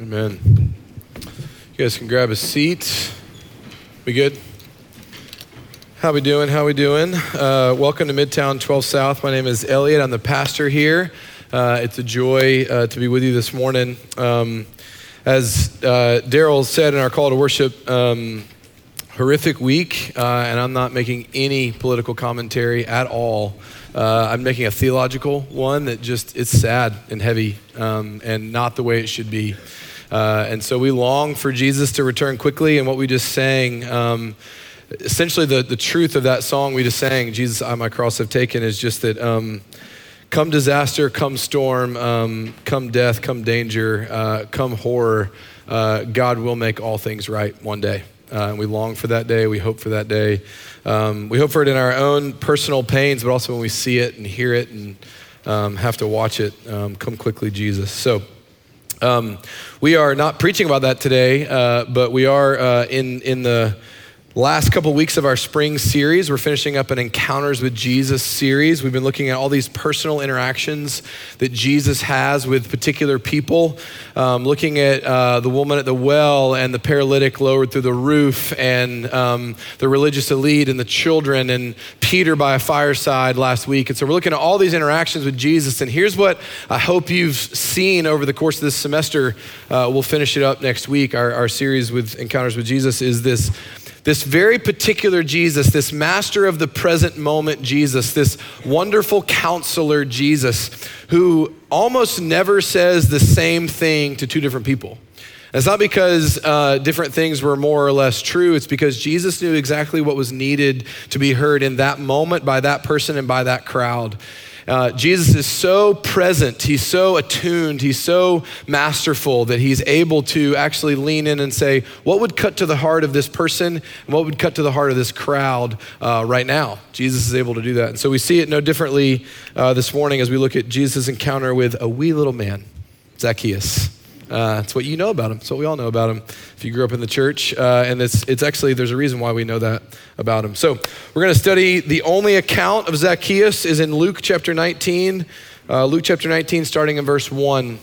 Amen. You guys can grab a seat. We good? How we doing? How we doing? Uh, welcome to Midtown 12 South. My name is Elliot. I'm the pastor here. Uh, it's a joy uh, to be with you this morning. Um, as uh, Daryl said in our call to worship, um, horrific week, uh, and I'm not making any political commentary at all. Uh, I'm making a theological one that just it's sad and heavy, um, and not the way it should be. Uh, and so we long for Jesus to return quickly. And what we just sang, um, essentially, the, the truth of that song we just sang, Jesus, I my cross have taken, is just that um, come disaster, come storm, um, come death, come danger, uh, come horror, uh, God will make all things right one day. Uh, and we long for that day. We hope for that day. Um, we hope for it in our own personal pains, but also when we see it and hear it and um, have to watch it. Um, come quickly, Jesus. So, um, we are not preaching about that today, uh, but we are uh, in, in the last couple weeks of our spring series. We're finishing up an Encounters with Jesus series. We've been looking at all these personal interactions that Jesus has with particular people, um, looking at uh, the woman at the well and the paralytic lowered through the roof, and um, the religious elite and the children, and Peter by a fireside last week. And so we're looking at all these interactions with Jesus. And here's what I hope you've seen over the course of this semester. Uh, we'll finish it up next week. Our, our series with Encounters with Jesus is this this very particular Jesus, this master of the present moment Jesus, this wonderful counselor Jesus, who almost never says the same thing to two different people. it's not because uh, different things were more or less true. It's because Jesus knew exactly what was needed to be heard in that moment by that person and by that crowd. Uh, Jesus is so present, he's so attuned, he's so masterful that he's able to actually lean in and say, What would cut to the heart of this person and what would cut to the heart of this crowd uh, right now? Jesus is able to do that. And so we see it no differently uh, this morning as we look at Jesus' encounter with a wee little man, Zacchaeus. Uh, it's what you know about him. It's what we all know about him if you grew up in the church. Uh, and it's, it's actually, there's a reason why we know that about him. So we're going to study the only account of Zacchaeus is in Luke chapter 19. Uh, Luke chapter 19, starting in verse 1.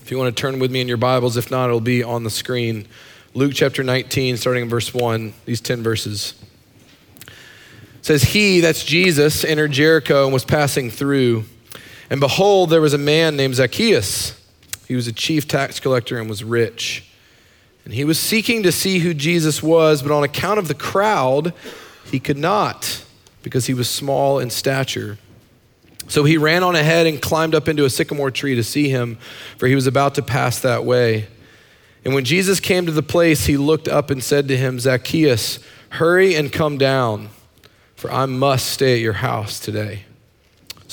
If you want to turn with me in your Bibles, if not, it'll be on the screen. Luke chapter 19, starting in verse 1, these 10 verses. It says, He, that's Jesus, entered Jericho and was passing through. And behold, there was a man named Zacchaeus he was a chief tax collector and was rich. And he was seeking to see who Jesus was, but on account of the crowd, he could not because he was small in stature. So he ran on ahead and climbed up into a sycamore tree to see him, for he was about to pass that way. And when Jesus came to the place, he looked up and said to him, Zacchaeus, hurry and come down, for I must stay at your house today.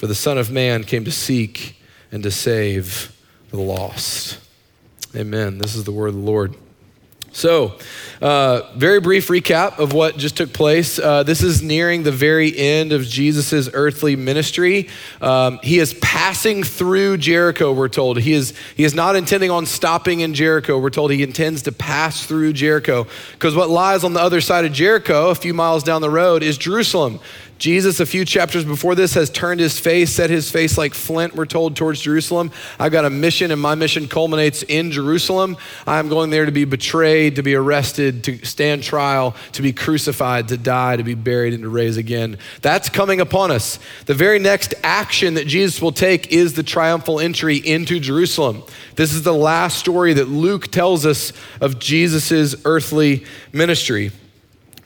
For the Son of Man came to seek and to save the lost. Amen. This is the word of the Lord. So, uh, very brief recap of what just took place. Uh, this is nearing the very end of Jesus' earthly ministry. Um, he is passing through Jericho, we're told. He is, he is not intending on stopping in Jericho. We're told he intends to pass through Jericho. Because what lies on the other side of Jericho, a few miles down the road, is Jerusalem. Jesus, a few chapters before this, has turned his face, set his face like flint, we're told, towards Jerusalem. I've got a mission, and my mission culminates in Jerusalem. I'm going there to be betrayed, to be arrested, to stand trial, to be crucified, to die, to be buried, and to raise again. That's coming upon us. The very next action that Jesus will take is the triumphal entry into Jerusalem. This is the last story that Luke tells us of Jesus' earthly ministry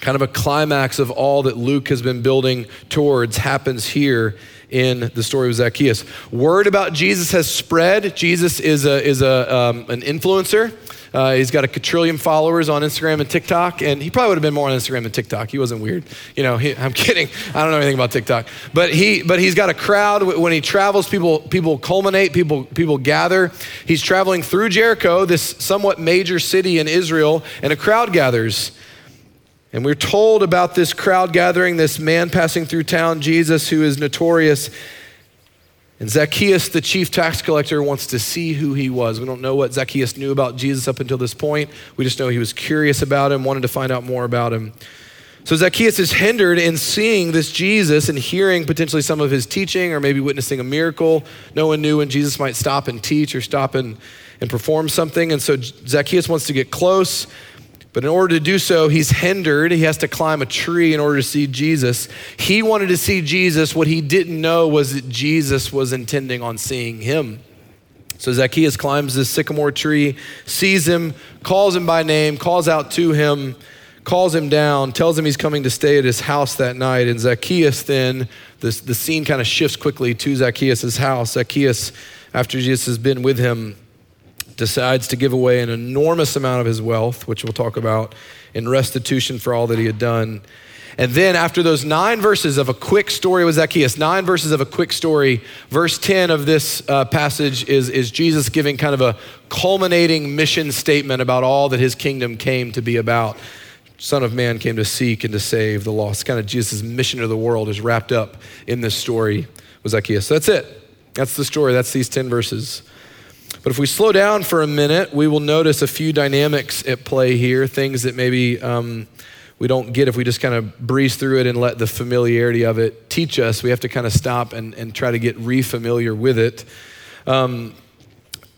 kind of a climax of all that Luke has been building towards happens here in the story of Zacchaeus. Word about Jesus has spread. Jesus is, a, is a, um, an influencer. Uh, he's got a quadrillion followers on Instagram and TikTok, and he probably would have been more on Instagram than TikTok. He wasn't weird. You know, he, I'm kidding. I don't know anything about TikTok. But, he, but he's got a crowd. When he travels, people, people culminate, people, people gather. He's traveling through Jericho, this somewhat major city in Israel, and a crowd gathers. And we're told about this crowd gathering, this man passing through town, Jesus, who is notorious and Zacchaeus, the chief tax collector, wants to see who he was. We don't know what Zacchaeus knew about Jesus up until this point. We just know he was curious about him, wanted to find out more about him. So Zacchaeus is hindered in seeing this Jesus and hearing potentially some of his teaching or maybe witnessing a miracle. No one knew when Jesus might stop and teach or stop and, and perform something. And so Zacchaeus wants to get close. But in order to do so, he's hindered. He has to climb a tree in order to see Jesus. He wanted to see Jesus. What he didn't know was that Jesus was intending on seeing him. So Zacchaeus climbs this sycamore tree, sees him, calls him by name, calls out to him, calls him down, tells him he's coming to stay at his house that night. And Zacchaeus then, this, the scene kind of shifts quickly to Zacchaeus' house. Zacchaeus, after Jesus has been with him, decides to give away an enormous amount of his wealth, which we'll talk about, in restitution for all that he had done. And then, after those nine verses of a quick story with Zacchaeus, nine verses of a quick story, verse 10 of this uh, passage is, is Jesus giving kind of a culminating mission statement about all that his kingdom came to be about. Son of Man came to seek and to save the lost. Kind of Jesus' mission to the world is wrapped up in this story with Zacchaeus. So that's it. That's the story. That's these 10 verses. But if we slow down for a minute, we will notice a few dynamics at play here, things that maybe um, we don't get if we just kind of breeze through it and let the familiarity of it teach us. We have to kind of stop and, and try to get re-familiar with it. Um,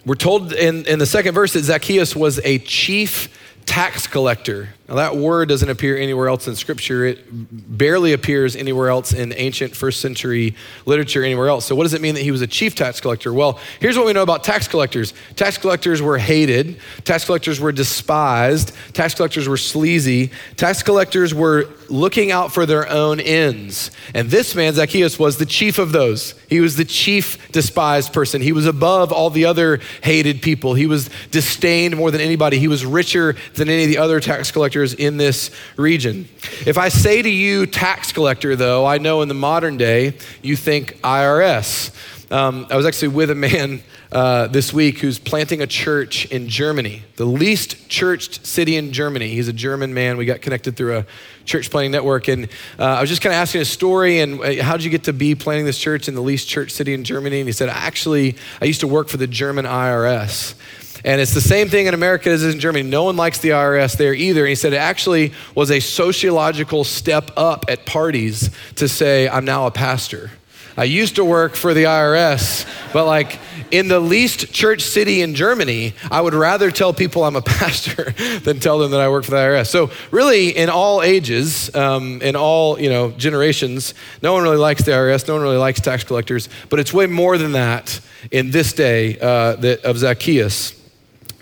we're told in, in the second verse that Zacchaeus was a chief tax collector. Now, that word doesn't appear anywhere else in Scripture. It barely appears anywhere else in ancient first century literature, anywhere else. So, what does it mean that he was a chief tax collector? Well, here's what we know about tax collectors tax collectors were hated, tax collectors were despised, tax collectors were sleazy, tax collectors were looking out for their own ends. And this man, Zacchaeus, was the chief of those. He was the chief despised person. He was above all the other hated people. He was disdained more than anybody. He was richer than any of the other tax collectors in this region. If I say to you tax collector, though, I know in the modern day you think IRS. Um, I was actually with a man uh, this week who's planting a church in Germany, the least churched city in Germany. He's a German man. We got connected through a church planting network. And uh, I was just kind of asking his story and uh, how did you get to be planting this church in the least church city in Germany? And he said, actually, I used to work for the German IRS. And it's the same thing in America as in Germany. No one likes the IRS there either. And he said it actually was a sociological step up at parties to say, I'm now a pastor. I used to work for the IRS, but like in the least church city in Germany, I would rather tell people I'm a pastor than tell them that I work for the IRS. So really, in all ages, um, in all you know generations, no one really likes the IRS. No one really likes tax collectors. But it's way more than that in this day uh, that, of Zacchaeus.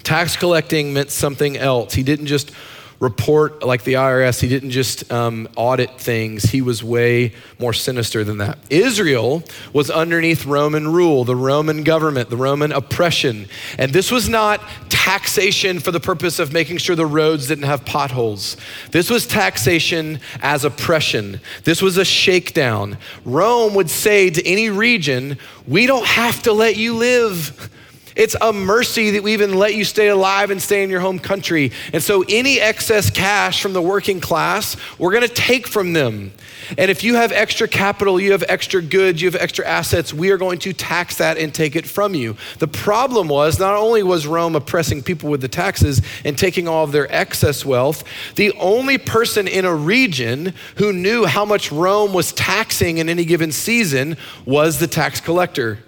Tax collecting meant something else. He didn't just report like the IRS, he didn't just um, audit things, he was way more sinister than that. Israel was underneath Roman rule, the Roman government, the Roman oppression. And this was not taxation for the purpose of making sure the roads didn't have potholes. This was taxation as oppression. This was a shakedown. Rome would say to any region, We don't have to let you live. It's a mercy that we even let you stay alive and stay in your home country. And so, any excess cash from the working class, we're going to take from them. And if you have extra capital, you have extra goods, you have extra assets, we are going to tax that and take it from you. The problem was not only was Rome oppressing people with the taxes and taking all of their excess wealth, the only person in a region who knew how much Rome was taxing in any given season was the tax collector.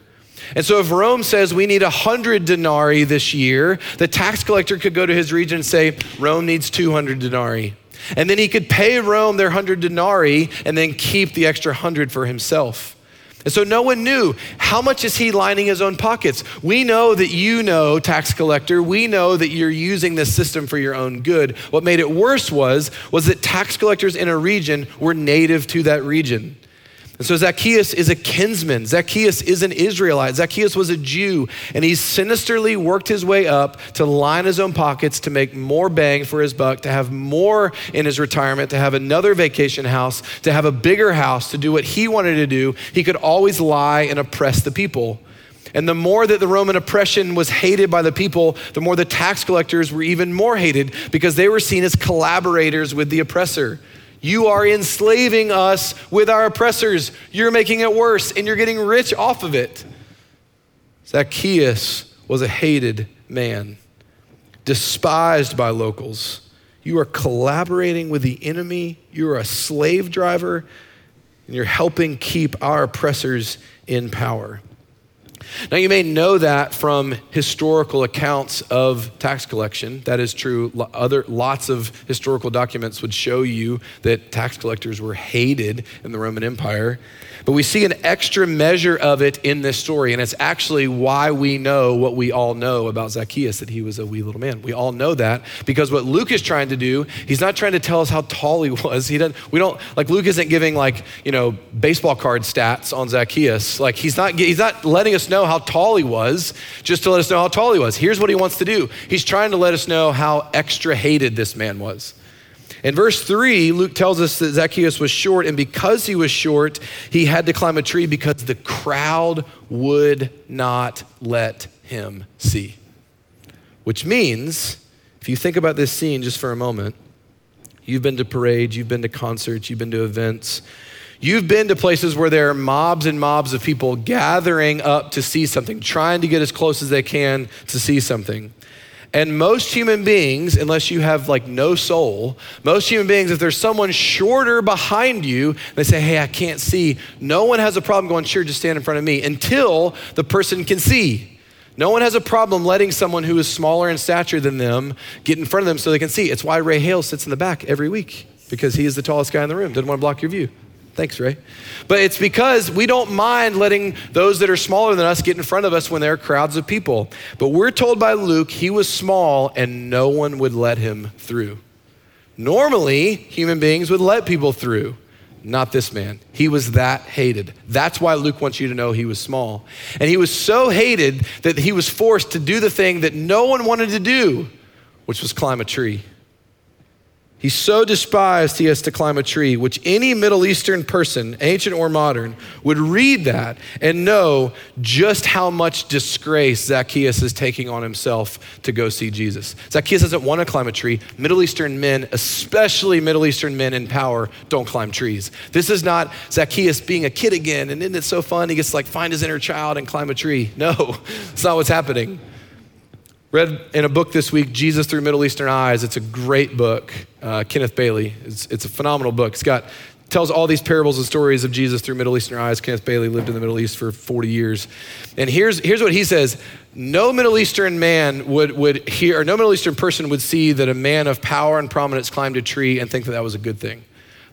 And so if Rome says we need 100 denarii this year, the tax collector could go to his region and say, Rome needs 200 denarii. And then he could pay Rome their 100 denarii and then keep the extra 100 for himself. And so no one knew how much is he lining his own pockets. We know that you know, tax collector, we know that you're using this system for your own good. What made it worse was was that tax collectors in a region were native to that region. And so Zacchaeus is a kinsman. Zacchaeus is an Israelite. Zacchaeus was a Jew, and he sinisterly worked his way up to line his own pockets to make more bang for his buck, to have more in his retirement, to have another vacation house, to have a bigger house, to do what he wanted to do. He could always lie and oppress the people. And the more that the Roman oppression was hated by the people, the more the tax collectors were even more hated because they were seen as collaborators with the oppressor. You are enslaving us with our oppressors. You're making it worse, and you're getting rich off of it. Zacchaeus was a hated man, despised by locals. You are collaborating with the enemy. You are a slave driver, and you're helping keep our oppressors in power. Now, you may know that from historical accounts of tax collection. That is true. Other, lots of historical documents would show you that tax collectors were hated in the Roman Empire. But we see an extra measure of it in this story, and it's actually why we know what we all know about Zacchaeus that he was a wee little man. We all know that because what Luke is trying to do, he's not trying to tell us how tall he was. He doesn't, we don't, like, Luke isn't giving, like, you know, baseball card stats on Zacchaeus. Like, he's not, he's not letting us know how tall he was just to let us know how tall he was. Here's what he wants to do he's trying to let us know how extra hated this man was. In verse 3, Luke tells us that Zacchaeus was short, and because he was short, he had to climb a tree because the crowd would not let him see. Which means, if you think about this scene just for a moment, you've been to parades, you've been to concerts, you've been to events, You've been to places where there are mobs and mobs of people gathering up to see something, trying to get as close as they can to see something. And most human beings, unless you have like no soul, most human beings, if there's someone shorter behind you, they say, Hey, I can't see. No one has a problem going, Sure, just stand in front of me until the person can see. No one has a problem letting someone who is smaller in stature than them get in front of them so they can see. It's why Ray Hale sits in the back every week because he is the tallest guy in the room, doesn't want to block your view. Thanks, Ray. But it's because we don't mind letting those that are smaller than us get in front of us when there are crowds of people. But we're told by Luke he was small and no one would let him through. Normally, human beings would let people through. Not this man. He was that hated. That's why Luke wants you to know he was small. And he was so hated that he was forced to do the thing that no one wanted to do, which was climb a tree. He's so despised he has to climb a tree, which any Middle Eastern person, ancient or modern, would read that and know just how much disgrace Zacchaeus is taking on himself to go see Jesus. Zacchaeus doesn't want to climb a tree. Middle Eastern men, especially Middle Eastern men in power, don't climb trees. This is not Zacchaeus being a kid again, and isn't it so fun? He gets to like find his inner child and climb a tree. No, it's not what's happening. Read in a book this week, Jesus Through Middle Eastern Eyes. It's a great book. Uh, Kenneth Bailey. It's, it's a phenomenal book. It's got tells all these parables and stories of Jesus through Middle Eastern eyes. Kenneth Bailey lived in the Middle East for 40 years. And here's, here's what he says No Middle Eastern man would, would hear, or no Middle Eastern person would see that a man of power and prominence climbed a tree and think that that was a good thing.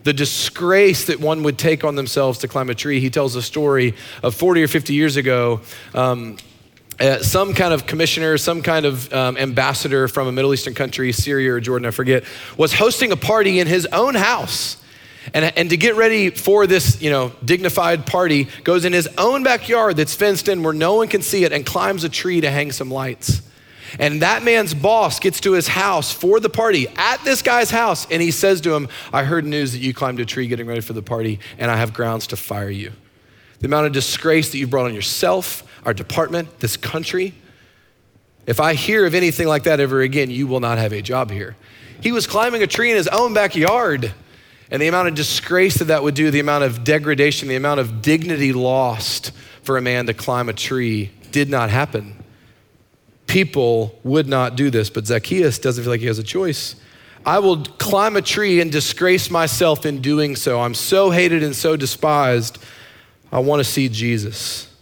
The disgrace that one would take on themselves to climb a tree. He tells a story of 40 or 50 years ago. Um, uh, some kind of commissioner, some kind of um, ambassador from a Middle Eastern country, Syria or Jordan, I forget, was hosting a party in his own house. And, and to get ready for this, you know, dignified party, goes in his own backyard that's fenced in where no one can see it and climbs a tree to hang some lights. And that man's boss gets to his house for the party at this guy's house, and he says to him, I heard news that you climbed a tree getting ready for the party, and I have grounds to fire you. The amount of disgrace that you brought on yourself, our department, this country. If I hear of anything like that ever again, you will not have a job here. He was climbing a tree in his own backyard. And the amount of disgrace that that would do, the amount of degradation, the amount of dignity lost for a man to climb a tree did not happen. People would not do this, but Zacchaeus doesn't feel like he has a choice. I will climb a tree and disgrace myself in doing so. I'm so hated and so despised. I want to see Jesus.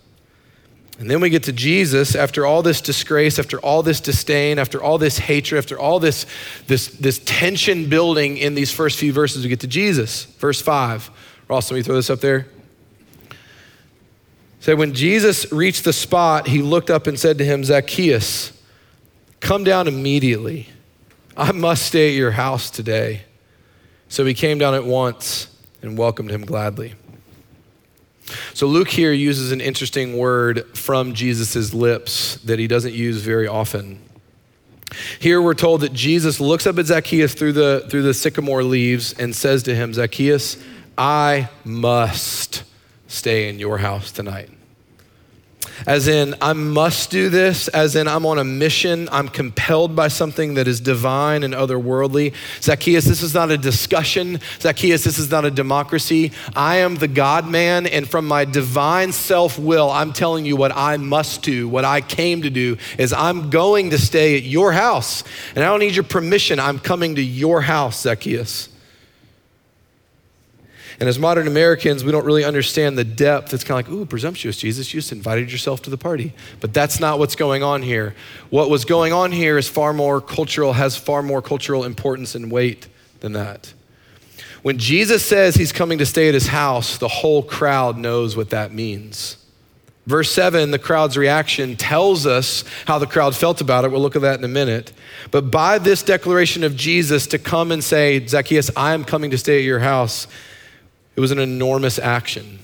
And then we get to Jesus after all this disgrace, after all this disdain, after all this hatred, after all this, this, this tension building in these first few verses, we get to Jesus. Verse 5. Ross, let me throw this up there. Said, when Jesus reached the spot, he looked up and said to him, Zacchaeus, come down immediately. I must stay at your house today. So he came down at once and welcomed him gladly. So Luke here uses an interesting word from Jesus' lips that he doesn't use very often. Here we're told that Jesus looks up at Zacchaeus through the, through the sycamore leaves and says to him, Zacchaeus, I must stay in your house tonight as in, I must do this, as in, I'm on a mission, I'm compelled by something that is divine and otherworldly. Zacchaeus, this is not a discussion. Zacchaeus, this is not a democracy. I am the God man, and from my divine self will, I'm telling you what I must do, what I came to do, is I'm going to stay at your house. And I don't need your permission, I'm coming to your house, Zacchaeus. And as modern Americans, we don't really understand the depth. It's kind of like, ooh, presumptuous, Jesus, you just invited yourself to the party. But that's not what's going on here. What was going on here is far more cultural, has far more cultural importance and weight than that. When Jesus says he's coming to stay at his house, the whole crowd knows what that means. Verse 7, the crowd's reaction tells us how the crowd felt about it. We'll look at that in a minute. But by this declaration of Jesus to come and say, Zacchaeus, I am coming to stay at your house, it was an enormous action.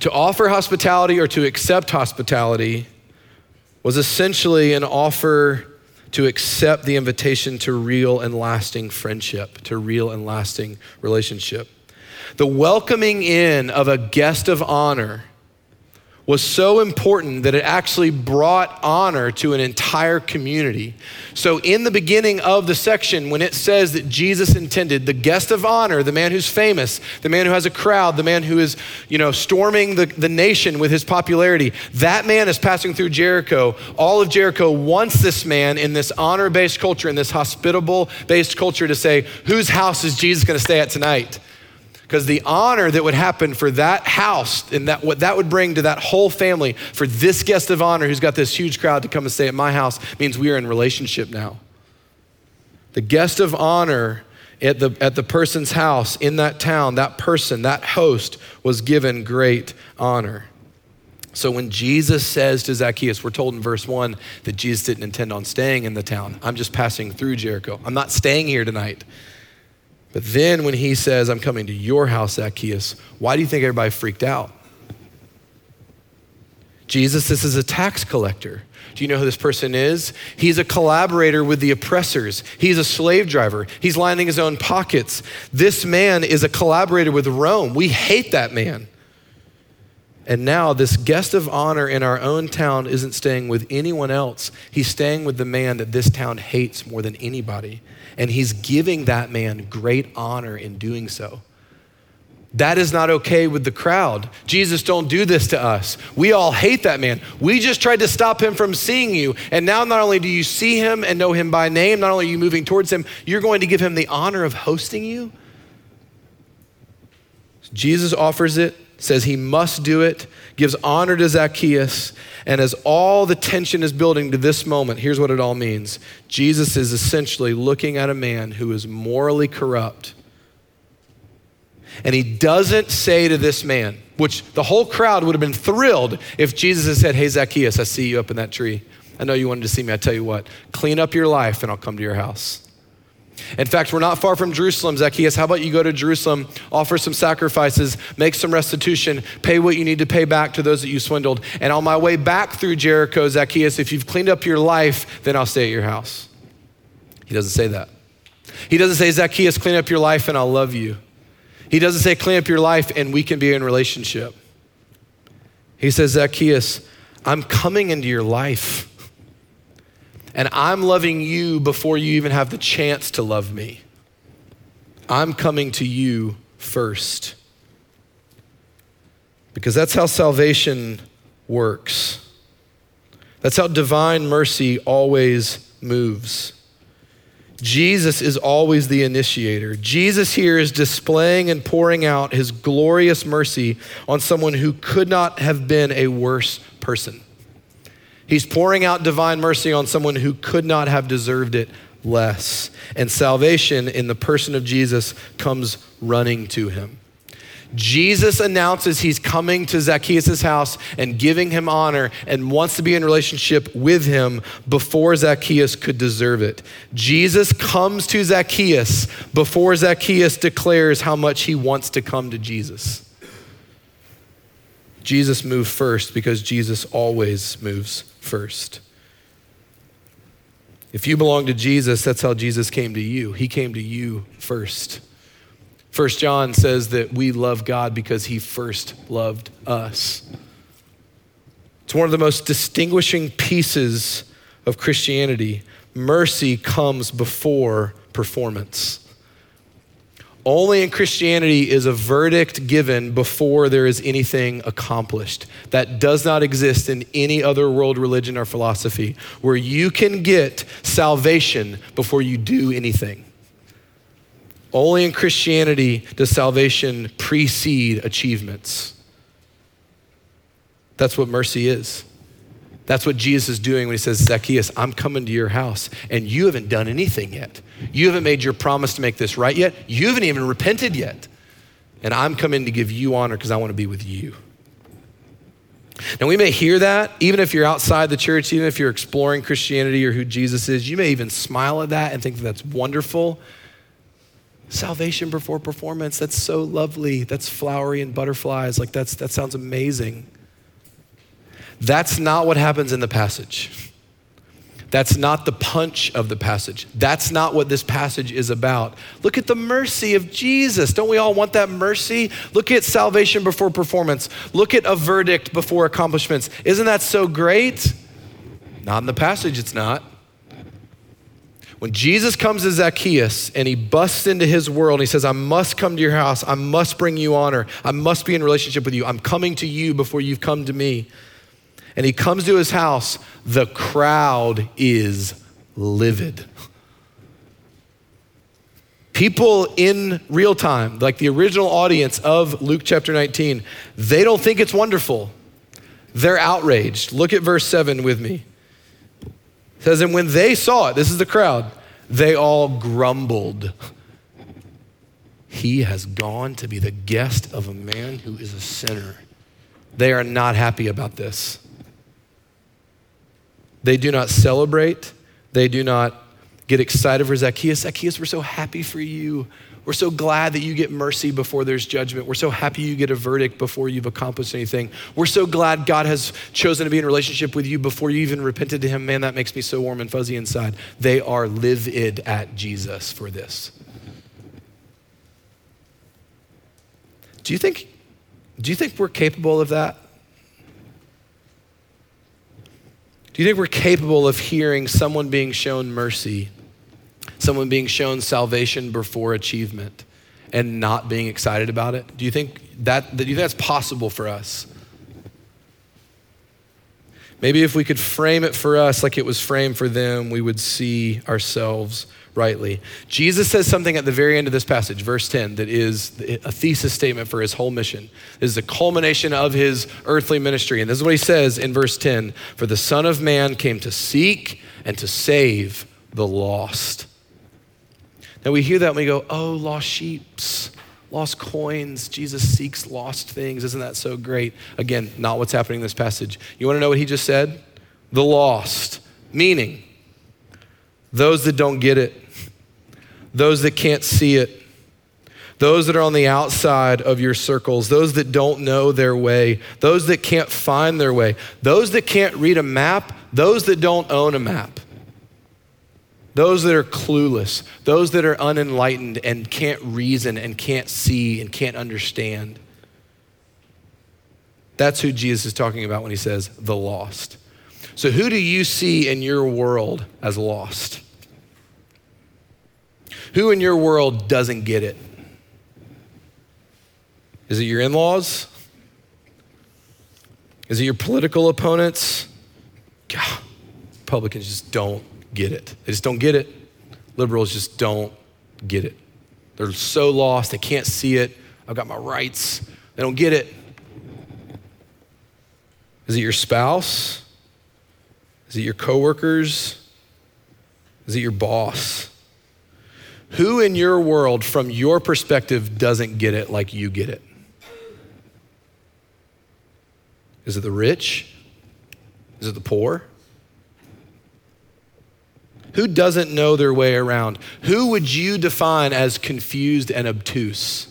To offer hospitality or to accept hospitality was essentially an offer to accept the invitation to real and lasting friendship, to real and lasting relationship. The welcoming in of a guest of honor was so important that it actually brought honor to an entire community. So, in the beginning of the section, when it says that Jesus intended the guest of honor, the man who's famous, the man who has a crowd, the man who is, you know, storming the, the nation with his popularity, that man is passing through Jericho. All of Jericho wants this man in this honor based culture, in this hospitable based culture to say, whose house is Jesus going to stay at tonight? Because the honor that would happen for that house and that what that would bring to that whole family for this guest of honor who's got this huge crowd to come and stay at my house means we are in relationship now. The guest of honor at the, at the person's house in that town, that person, that host was given great honor. So when Jesus says to Zacchaeus, we're told in verse 1 that Jesus didn't intend on staying in the town. I'm just passing through Jericho. I'm not staying here tonight. But then when he says, I'm coming to your house, Zacchaeus, why do you think everybody freaked out? Jesus, this is a tax collector. Do you know who this person is? He's a collaborator with the oppressors. He's a slave driver. He's lining his own pockets. This man is a collaborator with Rome. We hate that man. And now, this guest of honor in our own town isn't staying with anyone else. He's staying with the man that this town hates more than anybody and he's giving that man great honor in doing so. That is not okay with the crowd. Jesus, don't do this to us. We all hate that man. We just tried to stop him from seeing you. And now, not only do you see him and know him by name, not only are you moving towards him, you're going to give him the honor of hosting you. Jesus offers it, says he must do it, gives honor to Zacchaeus, and as all the tension is building to this moment, here's what it all means Jesus is essentially looking at a man who is morally corrupt. And he doesn't say to this man, which the whole crowd would have been thrilled if Jesus had said, Hey, Zacchaeus, I see you up in that tree. I know you wanted to see me. I tell you what, clean up your life and I'll come to your house. In fact, we're not far from Jerusalem, Zacchaeus. How about you go to Jerusalem, offer some sacrifices, make some restitution, pay what you need to pay back to those that you swindled. And on my way back through Jericho, Zacchaeus, if you've cleaned up your life, then I'll stay at your house. He doesn't say that. He doesn't say, Zacchaeus, clean up your life and I'll love you. He doesn't say, clean up your life and we can be in relationship. He says, Zacchaeus, I'm coming into your life. And I'm loving you before you even have the chance to love me. I'm coming to you first. Because that's how salvation works. That's how divine mercy always moves. Jesus is always the initiator. Jesus here is displaying and pouring out his glorious mercy on someone who could not have been a worse person. He's pouring out divine mercy on someone who could not have deserved it less. And salvation in the person of Jesus comes running to him. Jesus announces he's coming to Zacchaeus' house and giving him honor and wants to be in relationship with him before Zacchaeus could deserve it. Jesus comes to Zacchaeus before Zacchaeus declares how much he wants to come to Jesus. Jesus moved first because Jesus always moves first. If you belong to Jesus, that's how Jesus came to you. He came to you first. First John says that we love God because he first loved us. It's one of the most distinguishing pieces of Christianity. Mercy comes before performance. Only in Christianity is a verdict given before there is anything accomplished. That does not exist in any other world religion or philosophy, where you can get salvation before you do anything. Only in Christianity does salvation precede achievements. That's what mercy is. That's what Jesus is doing when he says, Zacchaeus, I'm coming to your house, and you haven't done anything yet. You haven't made your promise to make this right yet. You haven't even repented yet. And I'm coming to give you honor because I want to be with you. Now, we may hear that, even if you're outside the church, even if you're exploring Christianity or who Jesus is, you may even smile at that and think that that's wonderful. Salvation before performance, that's so lovely. That's flowery and butterflies. Like, that's, that sounds amazing. That's not what happens in the passage. That's not the punch of the passage. That's not what this passage is about. Look at the mercy of Jesus. Don't we all want that mercy? Look at salvation before performance. Look at a verdict before accomplishments. Isn't that so great? Not in the passage, it's not. When Jesus comes to Zacchaeus and he busts into his world and he says, I must come to your house, I must bring you honor, I must be in relationship with you, I'm coming to you before you've come to me and he comes to his house, the crowd is livid. People in real time, like the original audience of Luke chapter 19, they don't think it's wonderful. They're outraged. Look at verse 7 with me. It says, And when they saw it, this is the crowd, they all grumbled. He has gone to be the guest of a man who is a sinner. They are not happy about this. They do not celebrate. They do not get excited for Zacchaeus. Zacchaeus, we're so happy for you. We're so glad that you get mercy before there's judgment. We're so happy you get a verdict before you've accomplished anything. We're so glad God has chosen to be in relationship with you before you even repented to Him. Man, that makes me so warm and fuzzy inside. They are livid at Jesus for this. Do you think, do you think we're capable of that? Do you think we're capable of hearing someone being shown mercy, someone being shown salvation before achievement, and not being excited about it? Do you think that, do you think that's possible for us? Maybe if we could frame it for us like it was framed for them, we would see ourselves rightly. Jesus says something at the very end of this passage, verse 10, that is a thesis statement for his whole mission. This is the culmination of his earthly ministry. And this is what he says in verse 10 For the Son of Man came to seek and to save the lost. Now we hear that and we go, oh, lost sheeps, lost coins. Jesus seeks lost things. Isn't that so great? Again, not what's happening in this passage. You want to know what he just said? The lost, meaning those that don't get it, those that can't see it, those that are on the outside of your circles, those that don't know their way, those that can't find their way, those that can't read a map, those that don't own a map, those that are clueless, those that are unenlightened and can't reason and can't see and can't understand. That's who Jesus is talking about when he says the lost. So, who do you see in your world as lost? Who in your world doesn't get it? Is it your in laws? Is it your political opponents? God, Republicans just don't get it. They just don't get it. Liberals just don't get it. They're so lost, they can't see it. I've got my rights. They don't get it. Is it your spouse? Is it your coworkers? Is it your boss? Who in your world, from your perspective, doesn't get it like you get it? Is it the rich? Is it the poor? Who doesn't know their way around? Who would you define as confused and obtuse?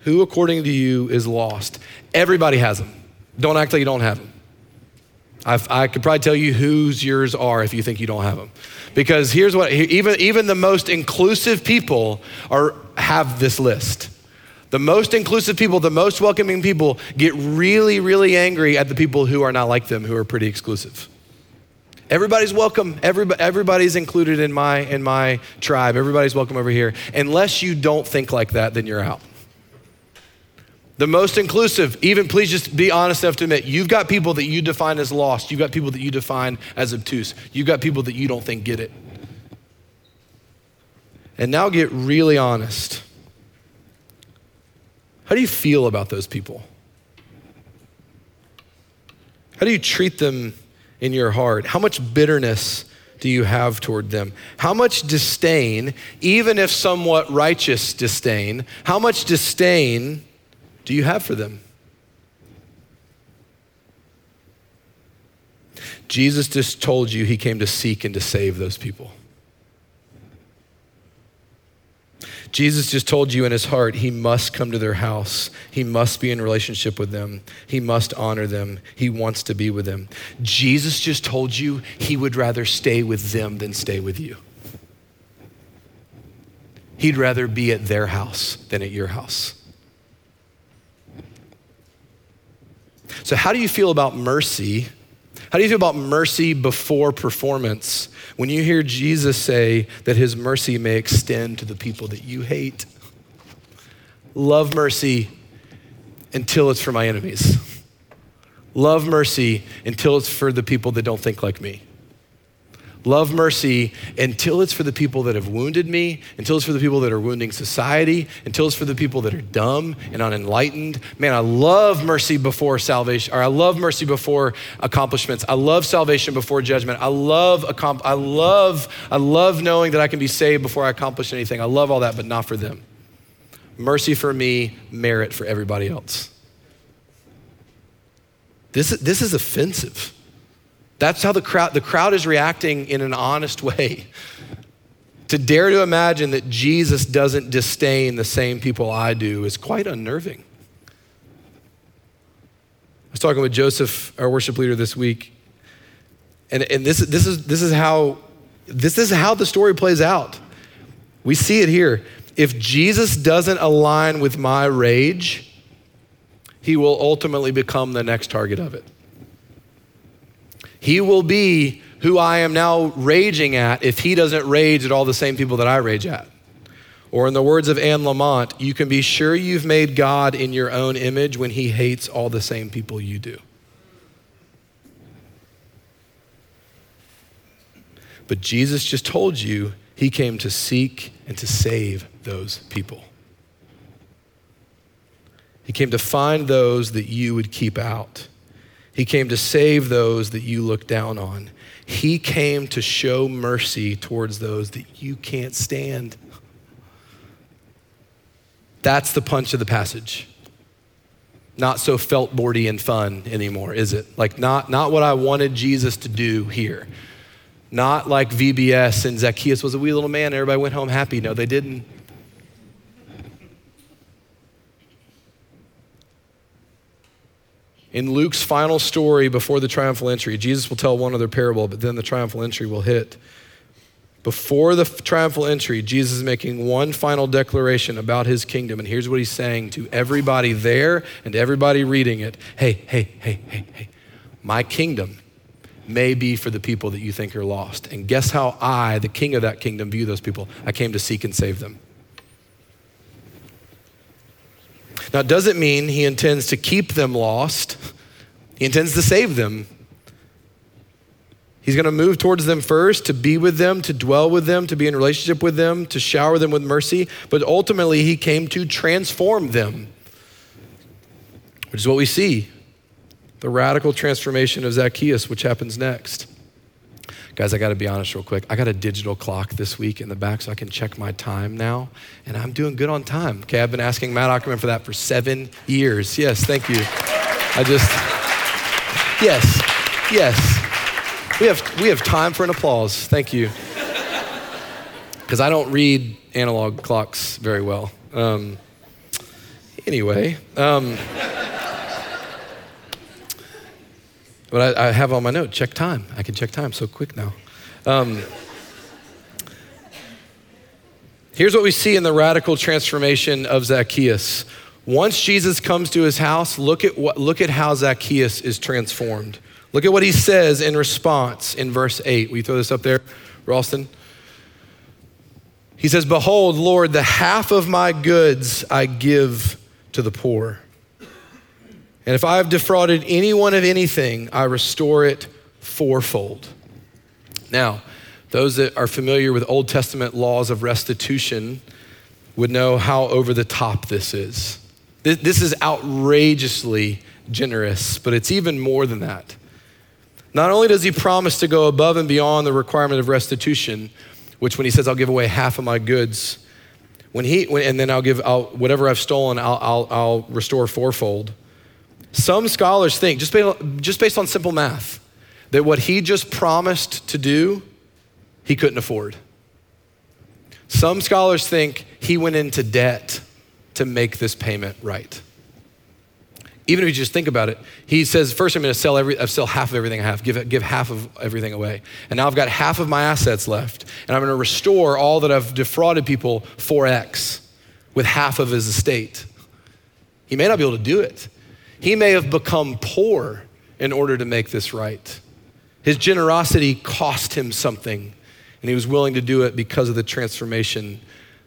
Who, according to you, is lost? Everybody has them. Don't act like you don't have them. I've, i could probably tell you whose yours are if you think you don't have them. Because here's what, even, even the most inclusive people are, have this list. The most inclusive people, the most welcoming people get really, really angry at the people who are not like them, who are pretty exclusive. Everybody's welcome. Everybody, everybody's included in my, in my tribe. Everybody's welcome over here. Unless you don't think like that, then you're out. The most inclusive, even please just be honest enough to admit, you've got people that you define as lost. You've got people that you define as obtuse. You've got people that you don't think get it. And now get really honest. How do you feel about those people? How do you treat them in your heart? How much bitterness do you have toward them? How much disdain, even if somewhat righteous disdain, how much disdain do you have for them? Jesus just told you he came to seek and to save those people. Jesus just told you in his heart he must come to their house. He must be in relationship with them. He must honor them. He wants to be with them. Jesus just told you he would rather stay with them than stay with you. He'd rather be at their house than at your house. So, how do you feel about mercy? How do you feel about mercy before performance when you hear Jesus say that his mercy may extend to the people that you hate? Love mercy until it's for my enemies. Love mercy until it's for the people that don't think like me love mercy until it's for the people that have wounded me, until it's for the people that are wounding society, until it's for the people that are dumb and unenlightened. Man, I love mercy before salvation, or I love mercy before accomplishments. I love salvation before judgment. I love I love I love knowing that I can be saved before I accomplish anything. I love all that, but not for them. Mercy for me, merit for everybody else. This, this is offensive. That's how the crowd, the crowd is reacting in an honest way. To dare to imagine that Jesus doesn't disdain the same people I do is quite unnerving. I was talking with Joseph, our worship leader, this week, and, and this, this, is, this, is how, this is how the story plays out. We see it here. If Jesus doesn't align with my rage, he will ultimately become the next target of it. He will be who I am now raging at if he doesn't rage at all the same people that I rage at. Or, in the words of Anne Lamott, you can be sure you've made God in your own image when he hates all the same people you do. But Jesus just told you he came to seek and to save those people. He came to find those that you would keep out. He came to save those that you look down on. He came to show mercy towards those that you can't stand. That's the punch of the passage. Not so felt boardy and fun anymore, is it? Like, not, not what I wanted Jesus to do here. Not like VBS and Zacchaeus was a wee little man, everybody went home happy. No, they didn't. In Luke's final story before the triumphal entry, Jesus will tell one other parable, but then the triumphal entry will hit. Before the triumphal entry, Jesus is making one final declaration about his kingdom. And here's what he's saying to everybody there and everybody reading it Hey, hey, hey, hey, hey. My kingdom may be for the people that you think are lost. And guess how I, the king of that kingdom, view those people? I came to seek and save them. Now, it doesn't mean he intends to keep them lost, he intends to save them. He's going to move towards them first, to be with them, to dwell with them, to be in relationship with them, to shower them with mercy. But ultimately, he came to transform them, which is what we see the radical transformation of Zacchaeus, which happens next. Guys, I got to be honest real quick. I got a digital clock this week in the back so I can check my time now, and I'm doing good on time. Okay, I've been asking Matt Ackerman for that for seven years. Yes, thank you. I just, yes, yes. We have, we have time for an applause. Thank you. Because I don't read analog clocks very well. Um, Anyway, um, but I, I, have on my note check time. I can check time so quick now. Um, here's what we see in the radical transformation of Zacchaeus. Once Jesus comes to his house, look at, what, look at how Zacchaeus is transformed. Look at what he says in response in verse 8. Will you throw this up there, Ralston? He says, Behold, Lord, the half of my goods I give to the poor. And if I have defrauded anyone of anything, I restore it fourfold. Now, those that are familiar with Old Testament laws of restitution would know how over the top this is. This is outrageously generous, but it's even more than that. Not only does he promise to go above and beyond the requirement of restitution, which when he says, I'll give away half of my goods, when he, when, and then I'll give, I'll, whatever I've stolen, I'll, I'll, I'll restore fourfold. Some scholars think, just based, just based on simple math, that what he just promised to do, he couldn't afford. Some scholars think he went into debt to make this payment right. Even if you just think about it, he says, first I'm going to sell, every, sell half of everything I have, give, give half of everything away. And now I've got half of my assets left. And I'm going to restore all that I've defrauded people 4x with half of his estate. He may not be able to do it. He may have become poor in order to make this right. His generosity cost him something, and he was willing to do it because of the transformation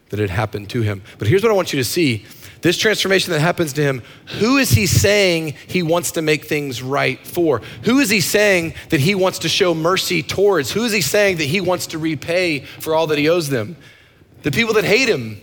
that had happened to him. But here's what I want you to see this transformation that happens to him, who is he saying he wants to make things right for? Who is he saying that he wants to show mercy towards? Who is he saying that he wants to repay for all that he owes them? The people that hate him,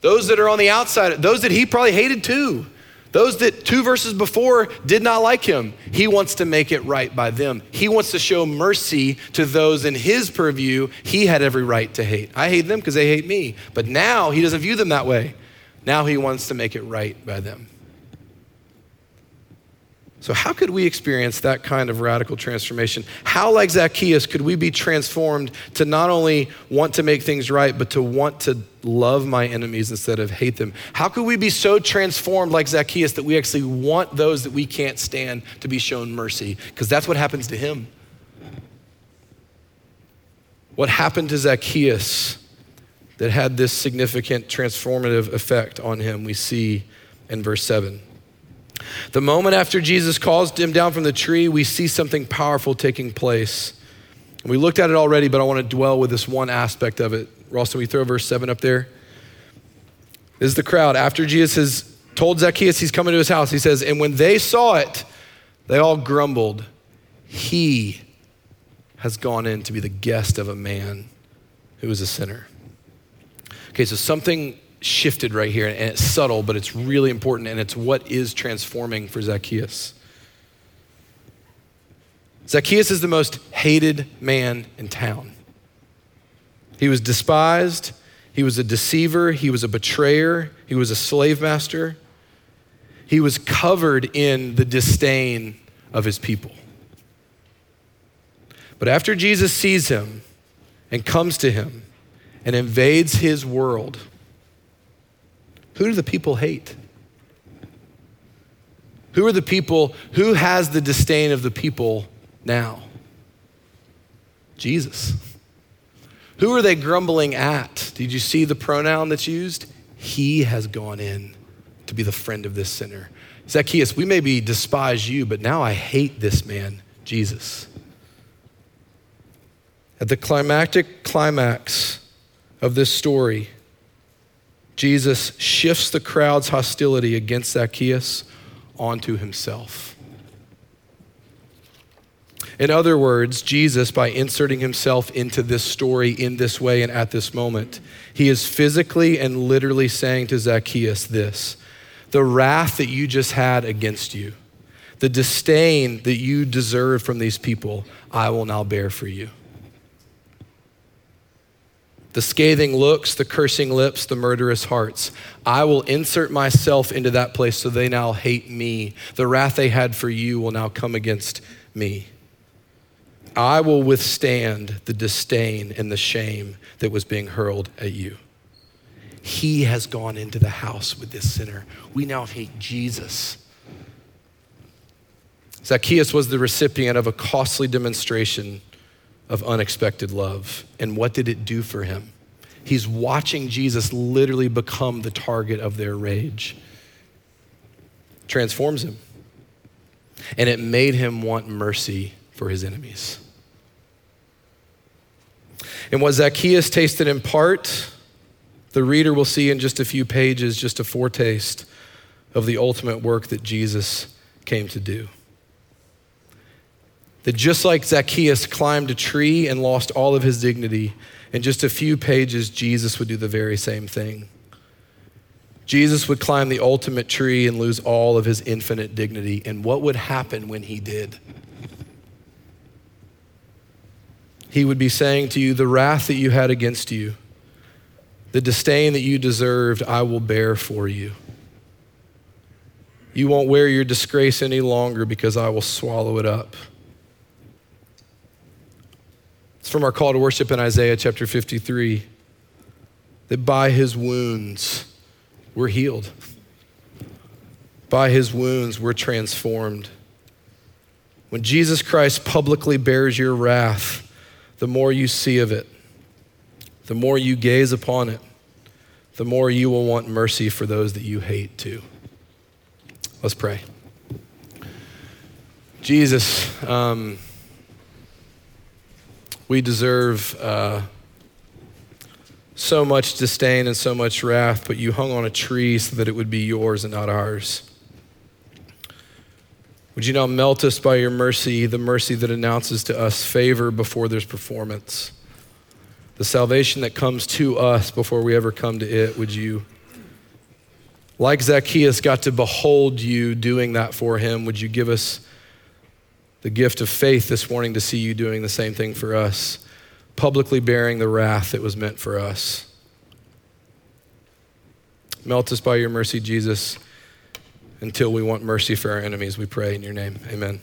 those that are on the outside, those that he probably hated too. Those that two verses before did not like him, he wants to make it right by them. He wants to show mercy to those in his purview he had every right to hate. I hate them because they hate me. But now he doesn't view them that way. Now he wants to make it right by them. So, how could we experience that kind of radical transformation? How, like Zacchaeus, could we be transformed to not only want to make things right, but to want to love my enemies instead of hate them? How could we be so transformed, like Zacchaeus, that we actually want those that we can't stand to be shown mercy? Because that's what happens to him. What happened to Zacchaeus that had this significant transformative effect on him, we see in verse 7. The moment after Jesus calls him down from the tree, we see something powerful taking place. We looked at it already, but I want to dwell with this one aspect of it. Ralston, we throw verse 7 up there? This is the crowd. After Jesus has told Zacchaeus he's coming to his house, he says, And when they saw it, they all grumbled. He has gone in to be the guest of a man who is a sinner. Okay, so something shifted right here, and it's subtle, but it's really important, and it's what is transforming for Zacchaeus. Zacchaeus is the most hated man in town. He was despised, he was a deceiver, he was a betrayer, he was a slave master. He was covered in the disdain of his people. But after Jesus sees him and comes to him, and invades his world, who do the people hate? Who are the people, who has the disdain of the people now? Jesus. Who are they grumbling at? Did you see the pronoun that's used? He has gone in to be the friend of this sinner. Zacchaeus, we maybe despise you, but now I hate this man, Jesus. At the climactic climax of this story, Jesus shifts the crowd's hostility against Zacchaeus onto himself. In other words, Jesus, by inserting himself into this story in this way and at this moment, he is physically and literally saying to Zacchaeus this the wrath that you just had against you, the disdain that you deserve from these people, I will now bear for you the scathing looks, the cursing lips, the murderous hearts. I will insert myself into that place so they now hate me. The wrath they had for you will now come against me. I will withstand the disdain and the shame that was being hurled at you. He has gone into the house with this sinner. We now hate Jesus. Zacchaeus was the recipient of a costly demonstration of unexpected love. And what did it do for him? He's watching Jesus literally become the target of their rage. Transforms him. And it made him want mercy for his enemies. And what Zacchaeus tasted in part, the reader will see in just a few pages just a foretaste of the ultimate work that Jesus came to do. That just like Zacchaeus climbed a tree and lost all of his dignity, in just a few pages, Jesus would do the very same thing. Jesus would climb the ultimate tree and lose all of his infinite dignity. And what would happen when he did? He would be saying to you, The wrath that you had against you, the disdain that you deserved, I will bear for you. You won't wear your disgrace any longer because I will swallow it up. It's from our call to worship in Isaiah chapter 53 that by his wounds we're healed. By his wounds we're transformed. When Jesus Christ publicly bears your wrath, the more you see of it, the more you gaze upon it, the more you will want mercy for those that you hate too. Let's pray. Jesus, um, we deserve uh, so much disdain and so much wrath, but you hung on a tree so that it would be yours and not ours. Would you now melt us by your mercy, the mercy that announces to us favor before there's performance? The salvation that comes to us before we ever come to it, would you, like Zacchaeus got to behold you doing that for him, would you give us the gift of faith this morning to see you doing the same thing for us, publicly bearing the wrath that was meant for us. Melt us by your mercy, Jesus, until we want mercy for our enemies. We pray in your name. Amen.